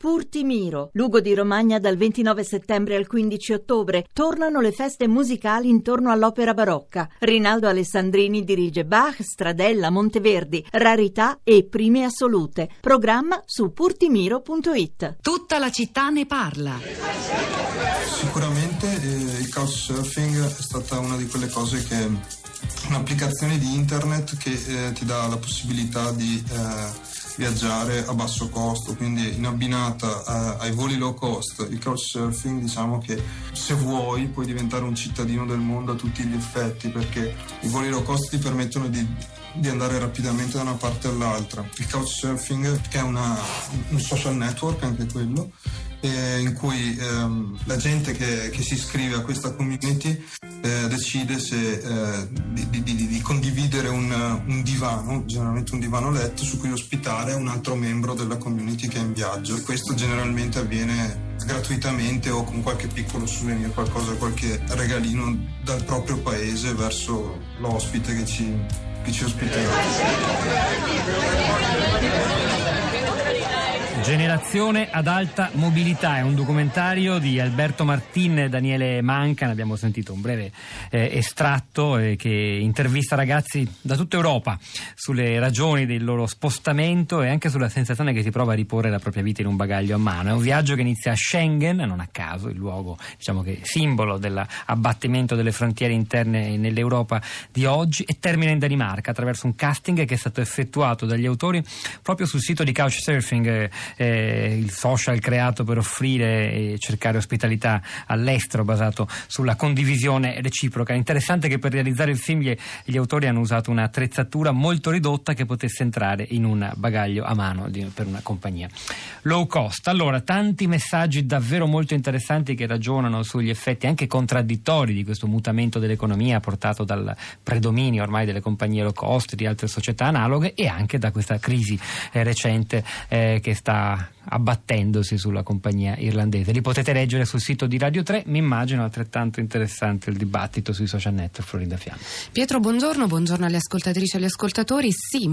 Purtimiro, Lugo di Romagna dal 29 settembre al 15 ottobre. Tornano le feste musicali intorno all'opera barocca. Rinaldo Alessandrini dirige Bach, Stradella, Monteverdi, Rarità e Prime Assolute. Programma su purtimiro.it. Tutta la città ne parla. Sicuramente eh, il couchsurfing è stata una di quelle cose che un'applicazione di internet che eh, ti dà la possibilità di eh, viaggiare a basso costo, quindi in abbinata eh, ai voli low cost, il couchsurfing diciamo che se vuoi puoi diventare un cittadino del mondo a tutti gli effetti perché i voli low cost ti permettono di, di andare rapidamente da una parte all'altra. Il couchsurfing che è una, un social network anche quello eh, in cui ehm, la gente che, che, si iscrive a questa community eh, decide se, eh, di, di, di, di, condividere un, un, divano, generalmente un divano letto, su cui ospitare un altro membro della community che è in viaggio. E questo generalmente avviene gratuitamente o con qualche piccolo souvenir, qualcosa, qualche regalino dal proprio paese verso l'ospite che ci, che ci ospiterà. Generazione ad alta mobilità è un documentario di Alberto Martin e Daniele Manca, ne abbiamo sentito un breve eh, estratto eh, che intervista ragazzi da tutta Europa sulle ragioni del loro spostamento e anche sulla sensazione che si prova a riporre la propria vita in un bagaglio a mano. È un viaggio che inizia a Schengen, non a caso, il luogo diciamo che simbolo dell'abbattimento delle frontiere interne nell'Europa di oggi e termina in Danimarca attraverso un casting che è stato effettuato dagli autori proprio sul sito di Couchsurfing eh, il social creato per offrire e cercare ospitalità all'estero basato sulla condivisione reciproca. Interessante che per realizzare il gli, gli autori hanno usato un'attrezzatura molto ridotta che potesse entrare in un bagaglio a mano di, per una compagnia low cost. Allora, tanti messaggi davvero molto interessanti che ragionano sugli effetti anche contraddittori di questo mutamento dell'economia portato dal predominio ormai delle compagnie low cost, di altre società analoghe e anche da questa crisi eh, recente eh, che sta abbattendosi sulla compagnia irlandese. Li potete leggere sul sito di Radio 3, mi immagino altrettanto interessante il dibattito sui social network Florinda Fiamma. Pietro, buongiorno, buongiorno alle ascoltatrici e agli ascoltatori. Sì,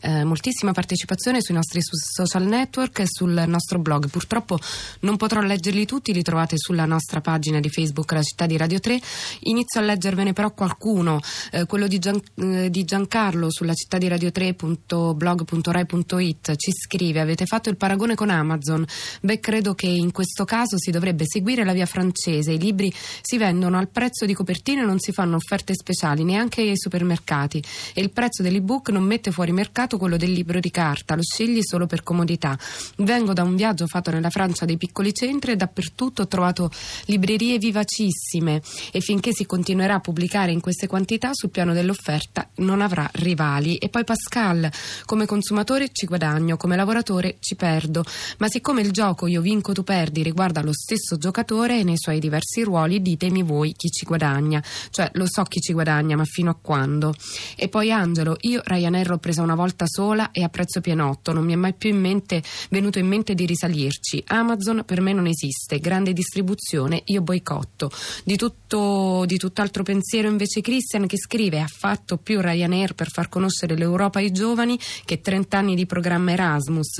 eh, moltissima partecipazione sui nostri social network e sul nostro blog. Purtroppo non potrò leggerli tutti, li trovate sulla nostra pagina di Facebook La città di Radio 3. Inizio a leggervene però qualcuno, eh, quello di, Gian, eh, di Giancarlo sulla città di Radio 3.blog.rai.it ci scrive avete fatto il paragone con Amazon. Beh, credo che in questo caso si dovrebbe seguire la via francese. I libri si vendono al prezzo di copertina e non si fanno offerte speciali neanche ai supermercati. E il prezzo dell'ebook non mette fuori mercato quello del libro di carta, lo scegli solo per comodità. Vengo da un viaggio fatto nella Francia dei piccoli centri e dappertutto ho trovato librerie vivacissime e finché si continuerà a pubblicare in queste quantità sul piano dell'offerta non avrà rivali. E poi Pascal, come consumatore ci guadagno, come lavoratore ci perdo, ma siccome il gioco io vinco tu perdi riguarda lo stesso giocatore e nei suoi diversi ruoli ditemi voi chi ci guadagna, cioè lo so chi ci guadagna ma fino a quando. E poi Angelo, io Ryanair l'ho presa una volta sola e a prezzo pienotto, non mi è mai più in mente, venuto in mente di risalirci. Amazon per me non esiste, grande distribuzione, io boicotto. Di, tutto, di tutt'altro pensiero invece Christian che scrive ha fatto più Ryanair per far conoscere l'Europa ai giovani che 30 anni di programma Erasmus.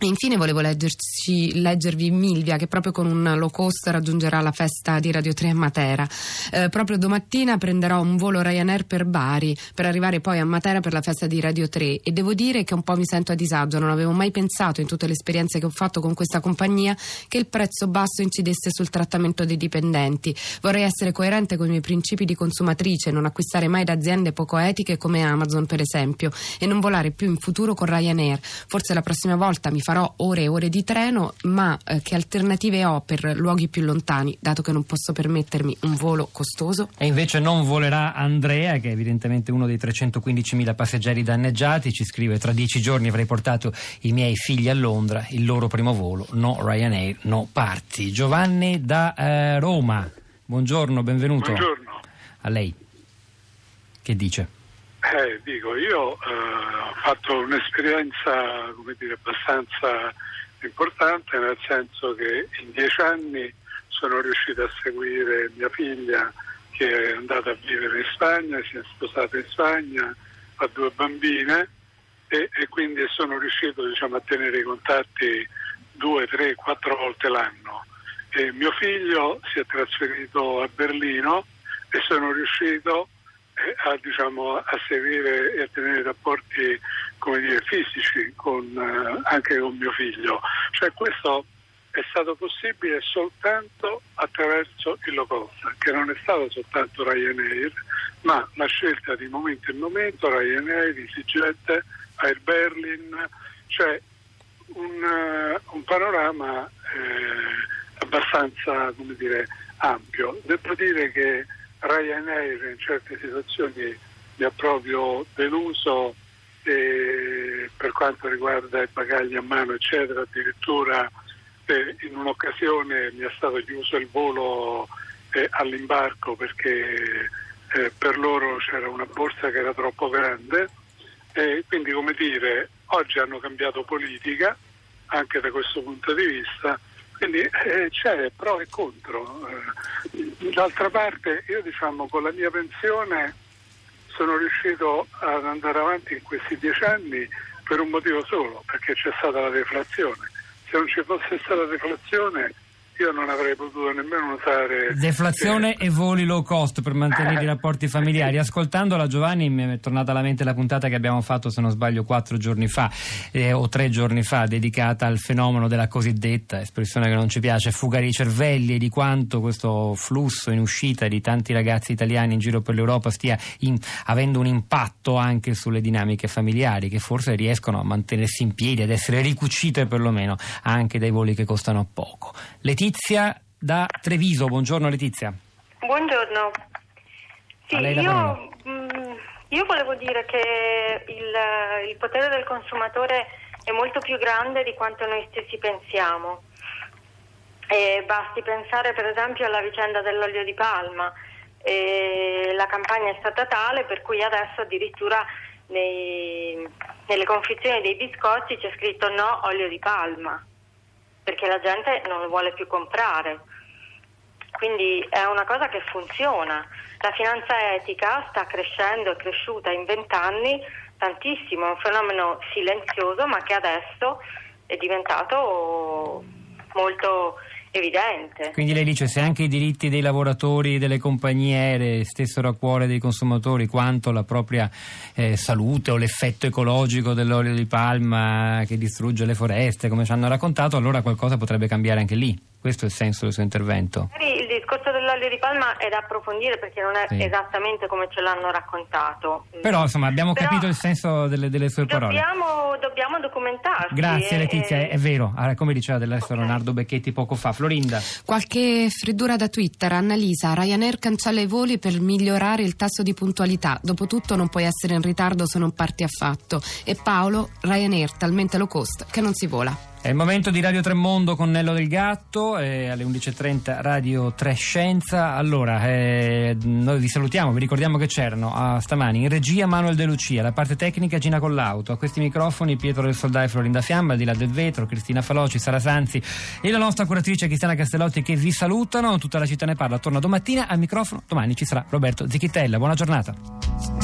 Infine volevo leggerci, leggervi Milvia che proprio con un low cost raggiungerà la festa di Radio 3 a Matera. Eh, proprio domattina prenderò un volo Ryanair per Bari per arrivare poi a Matera per la festa di Radio 3 e devo dire che un po' mi sento a disagio, non avevo mai pensato in tutte le esperienze che ho fatto con questa compagnia che il prezzo basso incidesse sul trattamento dei dipendenti. Vorrei essere coerente con i miei principi di consumatrice, non acquistare mai da aziende poco etiche come Amazon per esempio e non volare più in futuro con Ryanair. Forse la prossima volta mi farò ore e ore di treno, ma eh, che alternative ho per luoghi più lontani, dato che non posso permettermi un volo costoso? E invece non volerà Andrea, che è evidentemente uno dei 315.000 passeggeri danneggiati, ci scrive tra dieci giorni avrei portato i miei figli a Londra, il loro primo volo, no Ryanair, no parti. Giovanni da eh, Roma, buongiorno, benvenuto. Buongiorno. A lei. Che dice? Eh, dico, io eh, ho fatto un'esperienza dire, abbastanza importante, nel senso che in dieci anni sono riuscito a seguire mia figlia che è andata a vivere in Spagna, si è sposata in Spagna, ha due bambine e, e quindi sono riuscito diciamo, a tenere i contatti due, tre, quattro volte l'anno. E mio figlio si è trasferito a Berlino e sono riuscito eh, a, diciamo, a, seguire e a tenere rapporti dire, fisici con, eh, anche con mio figlio. Cioè, questo è stato possibile soltanto attraverso il low cost, che non è stato soltanto Ryanair, ma la scelta di momento in momento Ryanair, EasyJet, Air Berlin, cioè un, uh, un panorama eh, abbastanza dire, ampio. Devo dire che Ryanair in certe situazioni mi ha proprio deluso per quanto riguarda i bagagli a mano eccetera, addirittura eh, in un'occasione mi è stato chiuso il volo eh, all'imbarco perché eh, per loro c'era una borsa che era troppo grande quindi come dire oggi hanno cambiato politica anche da questo punto di vista. Quindi eh, c'è pro e contro eh, d'altra parte io diciamo con la mia pensione sono riuscito ad andare avanti in questi dieci anni per un motivo solo perché c'è stata la deflazione. Se non ci fosse stata deflazione io non avrei potuto nemmeno usare... Deflazione eh, e voli low cost per mantenere i rapporti familiari. Ascoltandola Giovanni mi è tornata alla mente la puntata che abbiamo fatto, se non sbaglio, quattro giorni fa eh, o tre giorni fa, dedicata al fenomeno della cosiddetta, espressione che non ci piace, fuga di cervelli e di quanto questo flusso in uscita di tanti ragazzi italiani in giro per l'Europa stia in, avendo un impatto anche sulle dinamiche familiari che forse riescono a mantenersi in piedi, ad essere ricucite perlomeno anche dai voli che costano poco. Letizia Letizia da Treviso. Buongiorno Letizia. Buongiorno. Sì, io, mh, mm, io, volevo dire che il, il potere del consumatore è molto più grande di quanto noi stessi pensiamo. E basti pensare per esempio alla vicenda dell'olio di palma. E la campagna è stata tale per cui adesso addirittura nei, nelle confezioni dei biscotti c'è scritto no olio di palma perché la gente non lo vuole più comprare. Quindi è una cosa che funziona. La finanza etica sta crescendo, è cresciuta in vent'anni tantissimo, è un fenomeno silenzioso ma che adesso è diventato molto evidente. Quindi lei dice se anche i diritti dei lavoratori delle compagnie aeree stessero a cuore dei consumatori quanto la propria eh, salute o l'effetto ecologico dell'olio di palma che distrugge le foreste, come ci hanno raccontato, allora qualcosa potrebbe cambiare anche lì. Questo è il senso del suo intervento. Il discorso dell'olio di palma è da approfondire perché non è sì. esattamente come ce l'hanno raccontato. Però insomma abbiamo Però capito il senso delle, delle sue parole. Dobbiamo, dobbiamo documentarci. Grazie e, Letizia, e... è vero, ah, come diceva dell'estero okay. Leonardo Becchetti poco fa. Florinda. Qualche freddura da Twitter. Annalisa, Ryanair cancella i voli per migliorare il tasso di puntualità. Dopotutto non puoi essere in ritardo se non parti affatto. E Paolo, Ryanair talmente low cost che non si vola. È il momento di Radio Tremondo con Nello del Gatto, eh, alle 11.30 Radio 3 Scienza. Allora, eh, noi vi salutiamo, vi ricordiamo che c'erano a stamani in regia Manuel De Lucia, la parte tecnica Gina Collauto, a questi microfoni Pietro del Soldai e Florinda Fiamma, di là del vetro, Cristina Faloci, Sara Sanzi e la nostra curatrice Cristiana Castellotti che vi salutano. Tutta la città ne parla, torna domattina al microfono, domani ci sarà Roberto Zichitella. Buona giornata.